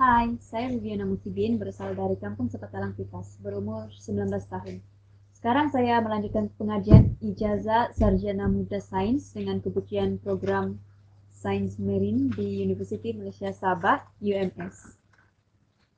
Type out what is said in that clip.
Hai, saya Viviana Mutibin berasal dari Kampung Sepatalang Pitas, berumur 19 tahun. Sekarang saya melanjutkan pengajian ijazah Sarjana Muda Sains dengan kebutuhan program Sains Marine di University Malaysia Sabah, UMS.